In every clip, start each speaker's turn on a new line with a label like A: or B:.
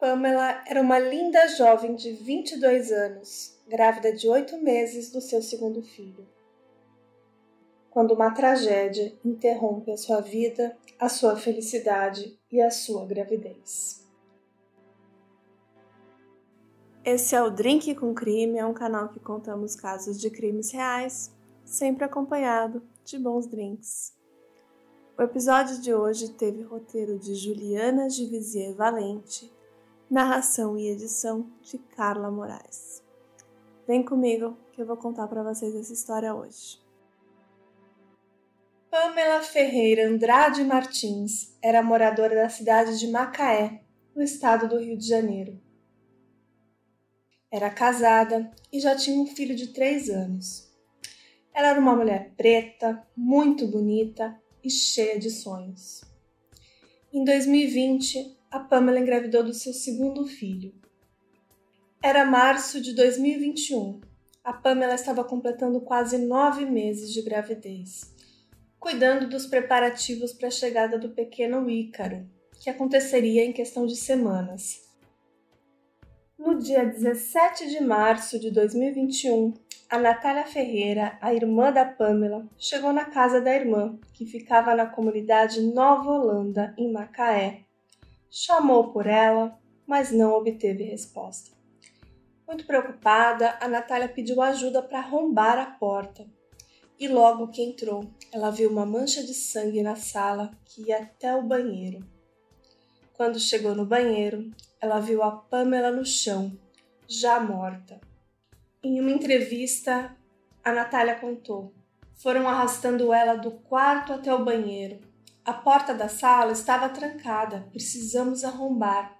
A: Pamela era uma linda jovem de 22 anos, grávida de oito meses do seu segundo filho. Quando uma tragédia interrompe a sua vida, a sua felicidade e a sua gravidez. Esse é o Drink com Crime, é um canal que contamos casos de crimes reais, sempre acompanhado de bons drinks. O episódio de hoje teve roteiro de Juliana Givisier Valente, narração e edição de Carla Moraes. Vem comigo que eu vou contar para vocês essa história hoje. Pamela Ferreira Andrade Martins era moradora da cidade de Macaé, no estado do Rio de Janeiro. Era casada e já tinha um filho de três anos. Ela era uma mulher preta, muito bonita e cheia de sonhos. Em 2020, a Pamela engravidou do seu segundo filho. Era março de 2021. A Pamela estava completando quase nove meses de gravidez, cuidando dos preparativos para a chegada do pequeno Ícaro, que aconteceria em questão de semanas. No dia 17 de março de 2021, a Natália Ferreira, a irmã da Pamela, chegou na casa da irmã, que ficava na comunidade Nova Holanda, em Macaé. Chamou por ela, mas não obteve resposta. Muito preocupada, a Natália pediu ajuda para arrombar a porta. E logo que entrou, ela viu uma mancha de sangue na sala que ia até o banheiro. Quando chegou no banheiro, ela viu a Pamela no chão, já morta. Em uma entrevista, a Natália contou: foram arrastando ela do quarto até o banheiro. A porta da sala estava trancada, precisamos arrombar,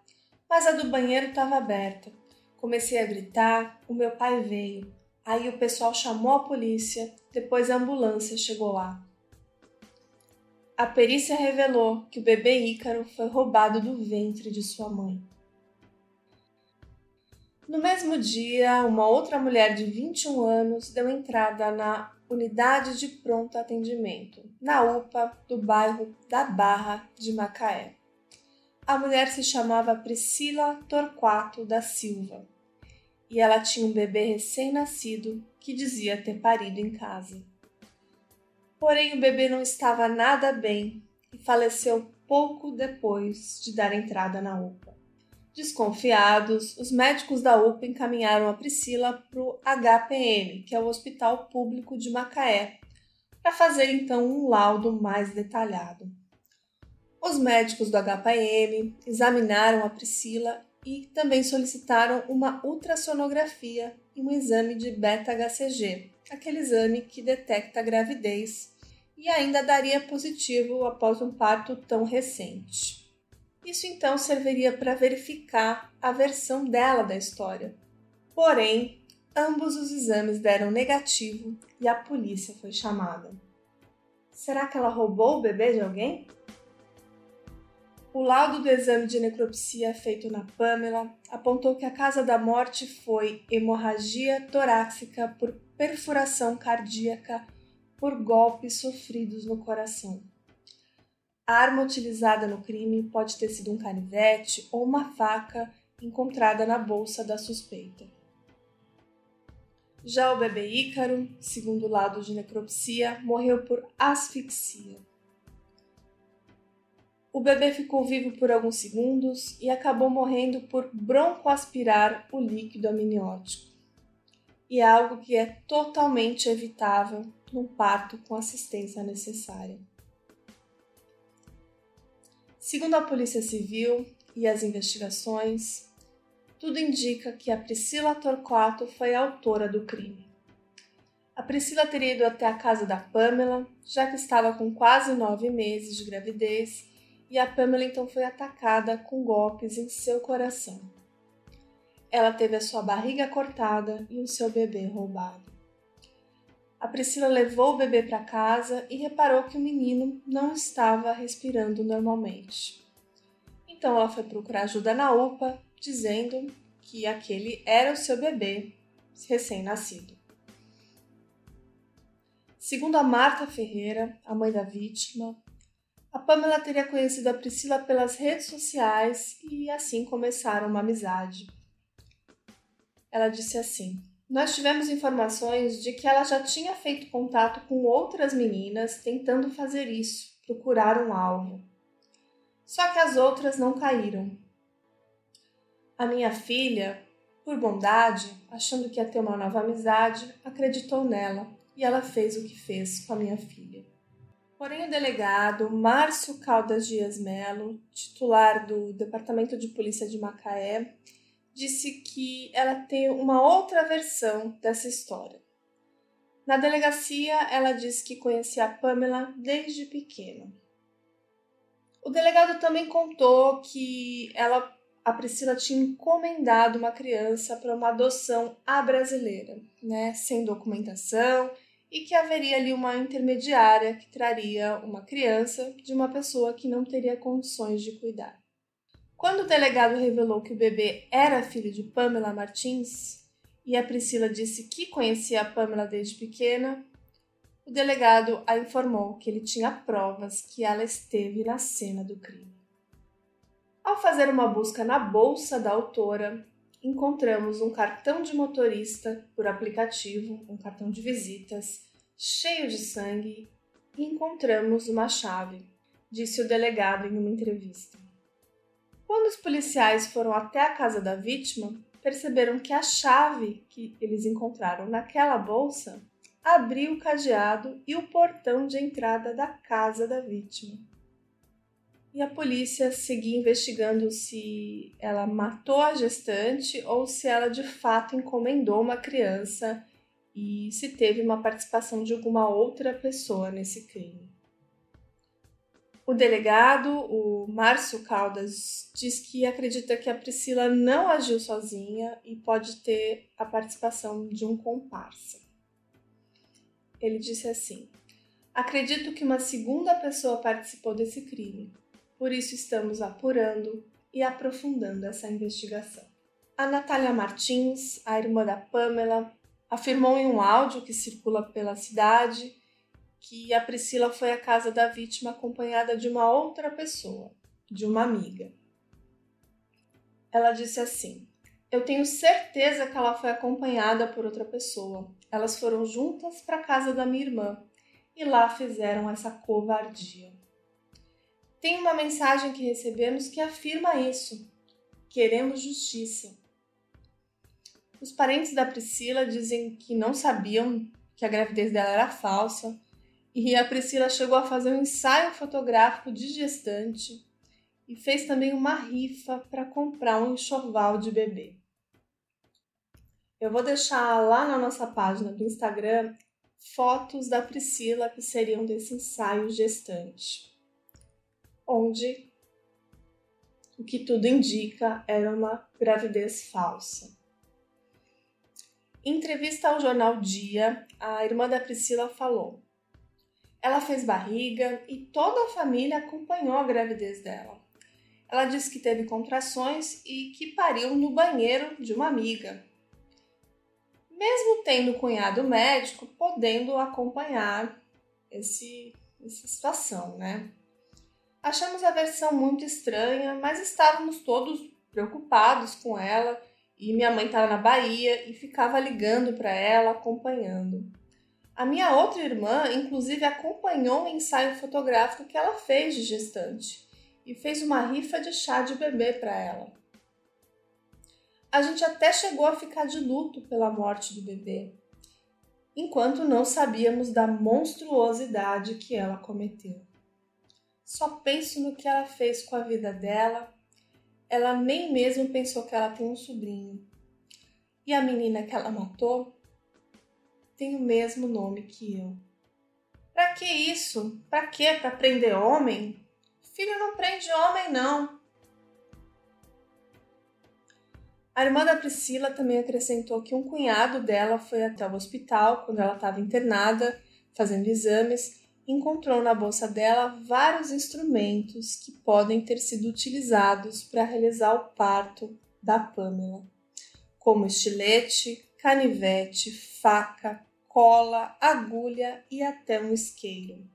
A: mas a do banheiro estava aberta. Comecei a gritar, o meu pai veio. Aí o pessoal chamou a polícia, depois a ambulância chegou lá. A perícia revelou que o bebê Ícaro foi roubado do ventre de sua mãe. No mesmo dia, uma outra mulher de 21 anos deu entrada na unidade de pronto atendimento, na UPA do bairro da Barra de Macaé. A mulher se chamava Priscila Torquato da Silva e ela tinha um bebê recém-nascido que dizia ter parido em casa. Porém, o bebê não estava nada bem e faleceu pouco depois de dar entrada na UPA. Desconfiados, os médicos da UPA encaminharam a Priscila para o HPM, que é o Hospital Público de Macaé, para fazer então um laudo mais detalhado. Os médicos do HPM examinaram a Priscila e também solicitaram uma ultrassonografia e um exame de beta-HCG, aquele exame que detecta a gravidez e ainda daria positivo após um parto tão recente. Isso então serviria para verificar a versão dela da história. Porém, ambos os exames deram negativo e a polícia foi chamada. Será que ela roubou o bebê de alguém? O laudo do exame de necropsia feito na Pamela apontou que a causa da morte foi hemorragia torácica por perfuração cardíaca por golpes sofridos no coração. A arma utilizada no crime pode ter sido um canivete ou uma faca encontrada na bolsa da suspeita. Já o bebê Ícaro, segundo o lado de necropsia, morreu por asfixia. O bebê ficou vivo por alguns segundos e acabou morrendo por broncoaspirar o líquido amniótico. E é algo que é totalmente evitável num parto com assistência necessária. Segundo a Polícia Civil e as investigações, tudo indica que a Priscila Torquato foi a autora do crime. A Priscila teria ido até a casa da Pamela, já que estava com quase nove meses de gravidez, e a Pamela então foi atacada com golpes em seu coração. Ela teve a sua barriga cortada e o seu bebê roubado. A Priscila levou o bebê para casa e reparou que o menino não estava respirando normalmente. Então ela foi procurar ajuda na UPA, dizendo que aquele era o seu bebê recém-nascido. Segundo a Marta Ferreira, a mãe da vítima, A Pamela teria conhecido a Priscila pelas redes sociais e assim começaram uma amizade. Ela disse assim: Nós tivemos informações de que ela já tinha feito contato com outras meninas tentando fazer isso, procurar um alvo. Só que as outras não caíram. A minha filha, por bondade, achando que ia ter uma nova amizade, acreditou nela e ela fez o que fez com a minha filha. Porém, o delegado Márcio Caldas Dias Melo, titular do Departamento de Polícia de Macaé, disse que ela tem uma outra versão dessa história. Na delegacia, ela disse que conhecia a Pamela desde pequena. O delegado também contou que ela, a Priscila tinha encomendado uma criança para uma adoção à brasileira, né, sem documentação e que haveria ali uma intermediária que traria uma criança de uma pessoa que não teria condições de cuidar. Quando o delegado revelou que o bebê era filho de Pamela Martins e a Priscila disse que conhecia a Pamela desde pequena, o delegado a informou que ele tinha provas que ela esteve na cena do crime. Ao fazer uma busca na bolsa da autora, encontramos um cartão de motorista por aplicativo, um cartão de visitas, cheio de sangue, e encontramos uma chave, disse o delegado em uma entrevista. Quando os policiais foram até a casa da vítima, perceberam que a chave que eles encontraram naquela bolsa abriu o cadeado e o portão de entrada da casa da vítima e a polícia seguia investigando se ela matou a gestante ou se ela de fato encomendou uma criança e se teve uma participação de alguma outra pessoa nesse crime. O delegado, o Márcio Caldas, diz que acredita que a Priscila não agiu sozinha e pode ter a participação de um comparsa. Ele disse assim: Acredito que uma segunda pessoa participou desse crime, por isso estamos apurando e aprofundando essa investigação. A Natália Martins, a irmã da Pamela, afirmou em um áudio que circula pela cidade que a Priscila foi à casa da vítima acompanhada de uma outra pessoa, de uma amiga. Ela disse assim: Eu tenho certeza que ela foi acompanhada por outra pessoa. Elas foram juntas para a casa da minha irmã e lá fizeram essa covardia. Tem uma mensagem que recebemos que afirma isso. Queremos justiça. Os parentes da Priscila dizem que não sabiam que a gravidez dela era falsa e a Priscila chegou a fazer um ensaio fotográfico de gestante e fez também uma rifa para comprar um enxoval de bebê. Eu vou deixar lá na nossa página do Instagram fotos da Priscila que seriam desse ensaio gestante onde o que tudo indica era uma gravidez falsa. Em entrevista ao jornal Dia, a irmã da Priscila falou: ela fez barriga e toda a família acompanhou a gravidez dela. Ela disse que teve contrações e que pariu no banheiro de uma amiga. Mesmo tendo cunhado médico, podendo acompanhar esse, essa situação, né? Achamos a versão muito estranha, mas estávamos todos preocupados com ela e minha mãe estava na Bahia e ficava ligando para ela, acompanhando. A minha outra irmã, inclusive, acompanhou o ensaio fotográfico que ela fez de gestante e fez uma rifa de chá de bebê para ela. A gente até chegou a ficar de luto pela morte do bebê, enquanto não sabíamos da monstruosidade que ela cometeu. Só penso no que ela fez com a vida dela. Ela nem mesmo pensou que ela tem um sobrinho. E a menina que ela matou tem o mesmo nome que eu. Pra que isso? Pra que? Pra prender homem? Filho não prende homem, não. A irmã da Priscila também acrescentou que um cunhado dela foi até o hospital quando ela estava internada, fazendo exames, encontrou na bolsa dela vários instrumentos que podem ter sido utilizados para realizar o parto da Pamela, como estilete, canivete, faca, cola, agulha e até um isqueiro.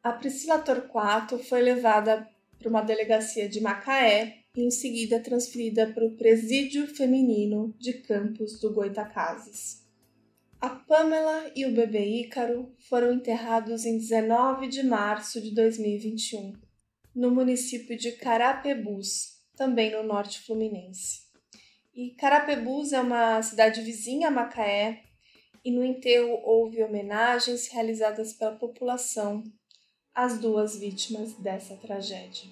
A: a Priscila Torquato foi levada para uma delegacia de Macaé e em seguida transferida para o Presídio Feminino de Campos do Goitacazes. A Pamela e o bebê Ícaro foram enterrados em 19 de março de 2021, no município de Carapebus, também no norte fluminense. E Carapebus é uma cidade vizinha a Macaé, e no enterro houve homenagens realizadas pela população às duas vítimas dessa tragédia.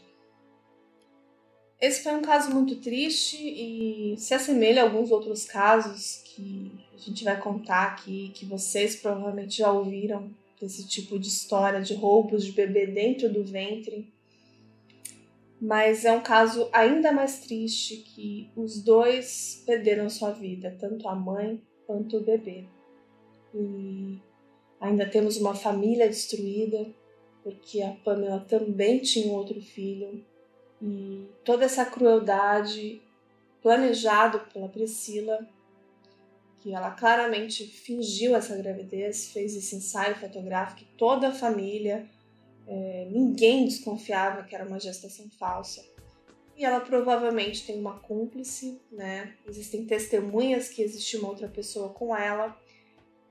A: Esse foi um caso muito triste e se assemelha a alguns outros casos que a gente vai contar aqui, que vocês provavelmente já ouviram desse tipo de história de roubos de bebê dentro do ventre. Mas é um caso ainda mais triste que os dois perderam sua vida, tanto a mãe quanto o bebê. E ainda temos uma família destruída, porque a Pamela também tinha outro filho e toda essa crueldade planejado pela Priscila, que ela claramente fingiu essa gravidez, fez esse ensaio fotográfico, toda a família, é, ninguém desconfiava que era uma gestação falsa. E ela provavelmente tem uma cúmplice, né? Existem testemunhas que existe uma outra pessoa com ela.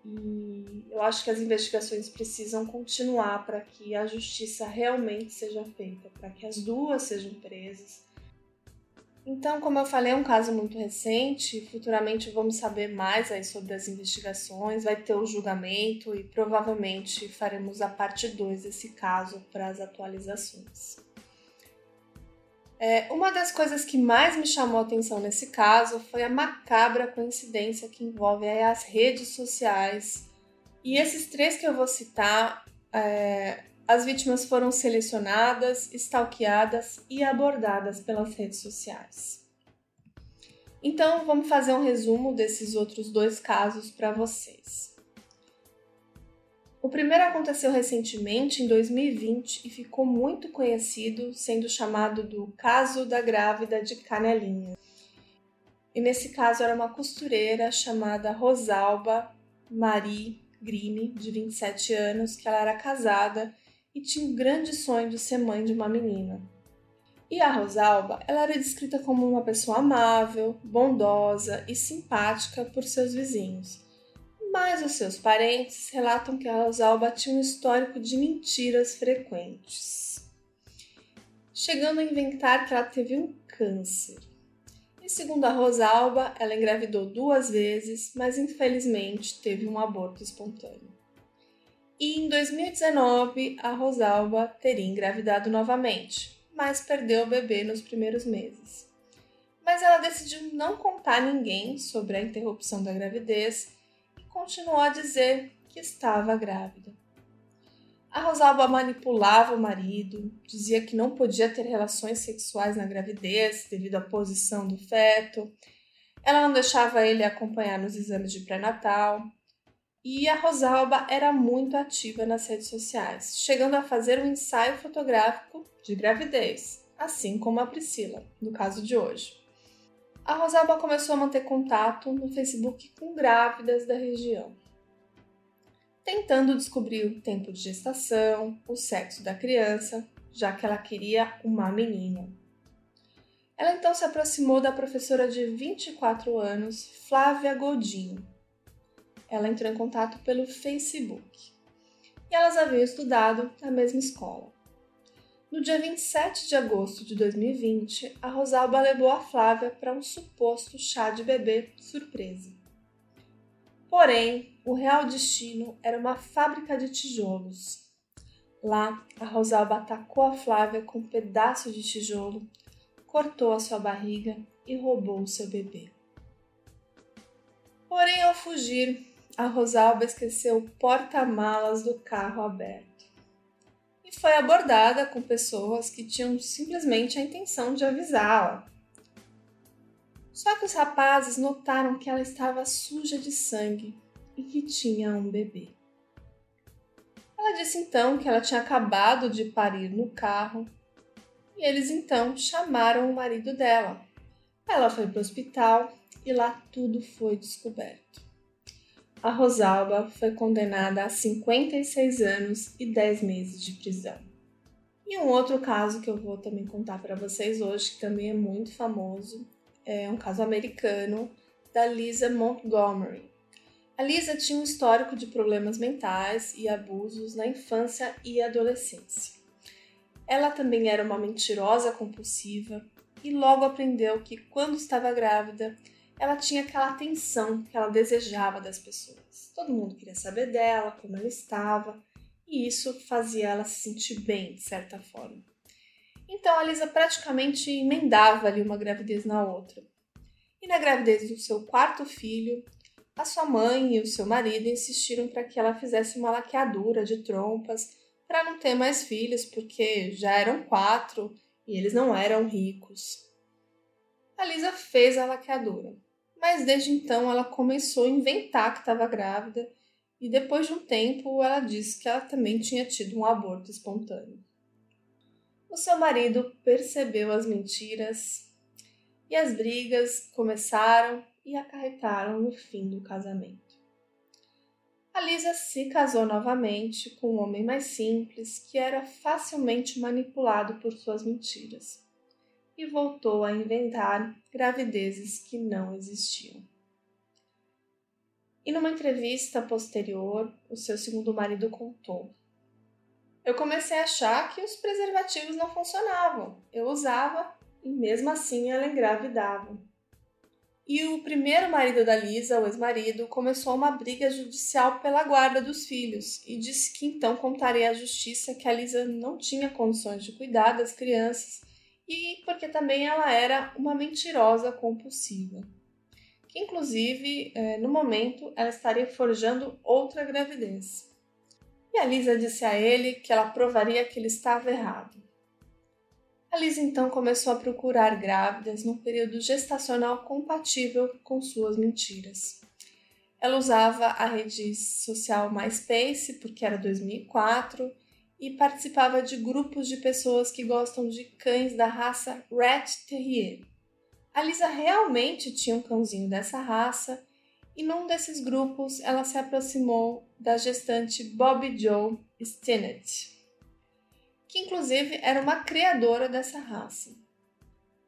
A: E eu acho que as investigações precisam continuar para que a justiça realmente seja feita, para que as duas sejam presas. Então, como eu falei, é um caso muito recente. Futuramente vamos saber mais aí sobre as investigações, vai ter o julgamento e provavelmente faremos a parte 2 desse caso para as atualizações. É, uma das coisas que mais me chamou a atenção nesse caso foi a macabra coincidência que envolve as redes sociais. E esses três que eu vou citar, é, as vítimas foram selecionadas, stalkeadas e abordadas pelas redes sociais. Então, vamos fazer um resumo desses outros dois casos para vocês. O primeiro aconteceu recentemente, em 2020, e ficou muito conhecido, sendo chamado do caso da grávida de Canelinha. E nesse caso era uma costureira chamada Rosalba Marie Grime, de 27 anos, que ela era casada e tinha o grande sonho de ser mãe de uma menina. E a Rosalba, ela era descrita como uma pessoa amável, bondosa e simpática por seus vizinhos mas os seus parentes relatam que a Rosalba tinha um histórico de mentiras frequentes, chegando a inventar que ela teve um câncer. E segundo a Rosalba, ela engravidou duas vezes, mas infelizmente teve um aborto espontâneo. E em 2019, a Rosalba teria engravidado novamente, mas perdeu o bebê nos primeiros meses. Mas ela decidiu não contar a ninguém sobre a interrupção da gravidez continuou a dizer que estava grávida. A Rosalba manipulava o marido, dizia que não podia ter relações sexuais na gravidez devido à posição do feto. Ela não deixava ele acompanhar nos exames de pré-natal. E a Rosalba era muito ativa nas redes sociais, chegando a fazer um ensaio fotográfico de gravidez, assim como a Priscila, no caso de hoje a Rosalba começou a manter contato no Facebook com grávidas da região, tentando descobrir o tempo de gestação, o sexo da criança, já que ela queria uma menina. Ela então se aproximou da professora de 24 anos, Flávia Godinho. Ela entrou em contato pelo Facebook e elas haviam estudado na mesma escola. No dia 27 de agosto de 2020, a Rosalba levou a Flávia para um suposto chá de bebê surpresa. Porém, o real destino era uma fábrica de tijolos. Lá, a Rosalba atacou a Flávia com um pedaço de tijolo, cortou a sua barriga e roubou o seu bebê. Porém, ao fugir, a Rosalba esqueceu o porta-malas do carro aberto foi abordada com pessoas que tinham simplesmente a intenção de avisá-la. Só que os rapazes notaram que ela estava suja de sangue e que tinha um bebê. Ela disse então que ela tinha acabado de parir no carro e eles então chamaram o marido dela. Ela foi para o hospital e lá tudo foi descoberto. A Rosalba foi condenada a 56 anos e 10 meses de prisão. E um outro caso que eu vou também contar para vocês hoje, que também é muito famoso, é um caso americano da Lisa Montgomery. A Lisa tinha um histórico de problemas mentais e abusos na infância e adolescência. Ela também era uma mentirosa compulsiva e logo aprendeu que quando estava grávida, ela tinha aquela atenção que ela desejava das pessoas. Todo mundo queria saber dela, como ela estava, e isso fazia ela se sentir bem, de certa forma. Então a Lisa praticamente emendava ali uma gravidez na outra. E na gravidez do seu quarto filho, a sua mãe e o seu marido insistiram para que ela fizesse uma laqueadura de trompas para não ter mais filhos, porque já eram quatro e eles não eram ricos. A Lisa fez a laqueadura, mas desde então ela começou a inventar que estava grávida e depois de um tempo ela disse que ela também tinha tido um aborto espontâneo. O seu marido percebeu as mentiras e as brigas começaram e acarretaram no fim do casamento. A Lisa se casou novamente com um homem mais simples que era facilmente manipulado por suas mentiras e voltou a inventar gravidezes que não existiam. E numa entrevista posterior, o seu segundo marido contou: Eu comecei a achar que os preservativos não funcionavam. Eu usava e mesmo assim ela engravidava. E o primeiro marido da Lisa, o ex-marido, começou uma briga judicial pela guarda dos filhos e disse que então contaria à justiça que a Lisa não tinha condições de cuidar das crianças e porque também ela era uma mentirosa compulsiva que inclusive é, no momento ela estaria forjando outra gravidez. E a Lisa disse a ele que ela provaria que ele estava errado. A Lisa então começou a procurar grávidas num período gestacional compatível com suas mentiras. Ela usava a rede social MySpace, porque era 2004, e participava de grupos de pessoas que gostam de cães da raça Rat Terrier. A Lisa realmente tinha um cãozinho dessa raça e num desses grupos ela se aproximou da gestante Bobby Joe Stinnett, que inclusive era uma criadora dessa raça.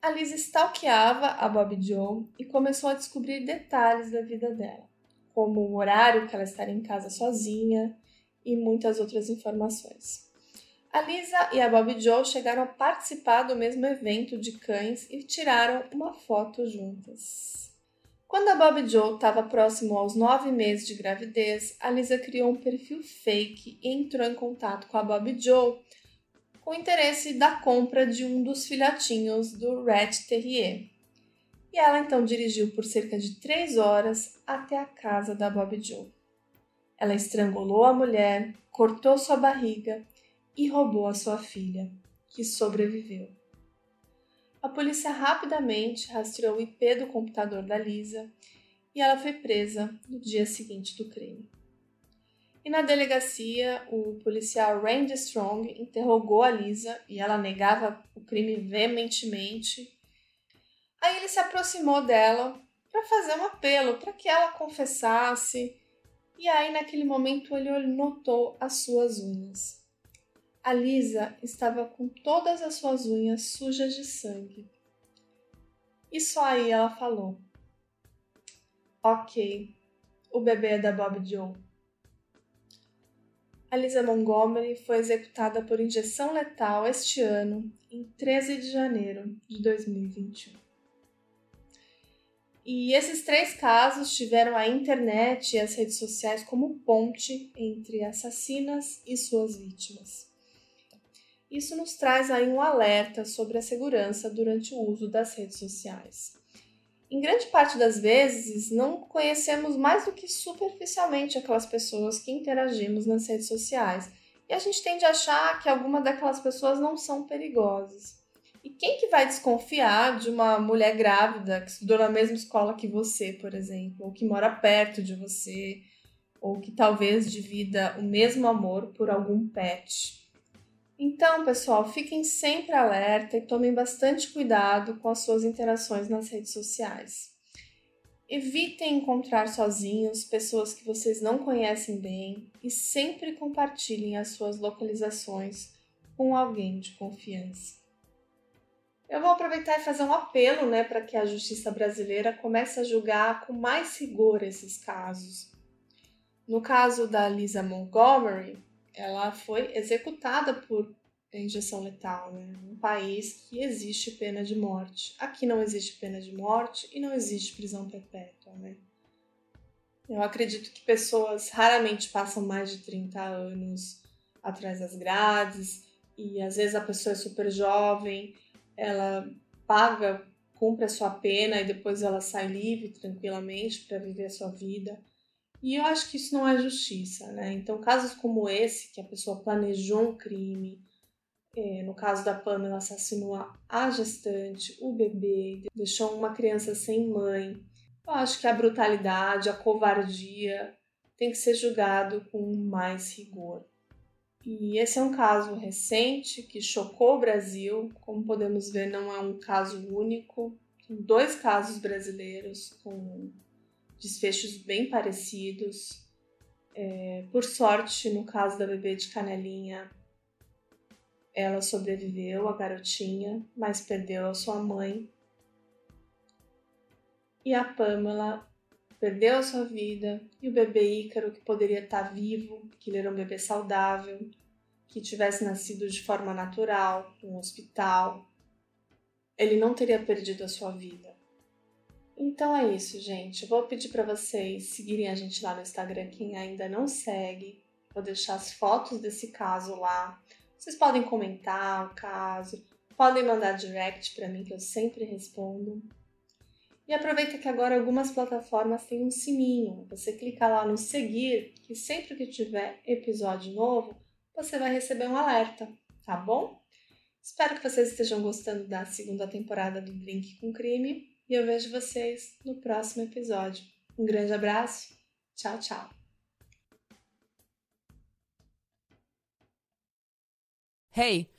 A: A Lisa stalkeava a Bobby Joe e começou a descobrir detalhes da vida dela, como o horário que ela estaria em casa sozinha e muitas outras informações. A Lisa e a Bob Joe chegaram a participar do mesmo evento de cães e tiraram uma foto juntas. Quando a Bob Joe estava próximo aos nove meses de gravidez, a Lisa criou um perfil fake e entrou em contato com a Bob Joe com interesse da compra de um dos filhotinhos do Red Terrier. E ela então dirigiu por cerca de três horas até a casa da Bob Joe. Ela estrangulou a mulher, cortou sua barriga e roubou a sua filha, que sobreviveu. A polícia rapidamente rastreou o IP do computador da Lisa e ela foi presa no dia seguinte do crime. E na delegacia, o policial Randy Strong interrogou a Lisa e ela negava o crime veementemente. Aí ele se aproximou dela para fazer um apelo para que ela confessasse. E aí, naquele momento, ele notou as suas unhas. A Lisa estava com todas as suas unhas sujas de sangue. E só aí ela falou: Ok, o bebê é da Bob Joe. A Lisa Montgomery foi executada por injeção letal este ano, em 13 de janeiro de 2021. E esses três casos tiveram a internet e as redes sociais como ponte entre assassinas e suas vítimas. Isso nos traz aí um alerta sobre a segurança durante o uso das redes sociais. Em grande parte das vezes, não conhecemos mais do que superficialmente aquelas pessoas que interagimos nas redes sociais, e a gente tende a achar que alguma daquelas pessoas não são perigosas. E quem que vai desconfiar de uma mulher grávida que estudou na mesma escola que você, por exemplo, ou que mora perto de você, ou que talvez divida o mesmo amor por algum pet? Então, pessoal, fiquem sempre alerta e tomem bastante cuidado com as suas interações nas redes sociais. Evitem encontrar sozinhos pessoas que vocês não conhecem bem e sempre compartilhem as suas localizações com alguém de confiança. Eu vou aproveitar e fazer um apelo né, para que a justiça brasileira comece a julgar com mais rigor esses casos. No caso da Lisa Montgomery, ela foi executada por injeção letal, né? Um país que existe pena de morte. Aqui não existe pena de morte e não existe prisão perpétua, né? Eu acredito que pessoas raramente passam mais de 30 anos atrás das grades e às vezes a pessoa é super jovem ela paga, cumpre a sua pena e depois ela sai livre tranquilamente para viver a sua vida. E eu acho que isso não é justiça, né? Então, casos como esse, que a pessoa planejou um crime, é, no caso da Pamela, assassinou a gestante, o bebê, deixou uma criança sem mãe. Eu acho que a brutalidade, a covardia tem que ser julgado com mais rigor. E esse é um caso recente que chocou o Brasil. Como podemos ver, não é um caso único. Tem dois casos brasileiros com desfechos bem parecidos. É, por sorte, no caso da bebê de canelinha, ela sobreviveu, a garotinha, mas perdeu a sua mãe. E a Pamela perdeu a sua vida e o bebê Ícaro, que poderia estar vivo, que ele era um bebê saudável, que tivesse nascido de forma natural, num hospital, ele não teria perdido a sua vida. Então é isso, gente. Vou pedir para vocês seguirem a gente lá no Instagram, quem ainda não segue. Vou deixar as fotos desse caso lá. Vocês podem comentar o caso, podem mandar direct para mim que eu sempre respondo. E aproveita que agora algumas plataformas têm um sininho. Você clica lá no seguir, que sempre que tiver episódio novo, você vai receber um alerta, tá bom? Espero que vocês estejam gostando da segunda temporada do Drink com Crime e eu vejo vocês no próximo episódio. Um grande abraço, tchau, tchau.
B: Hey!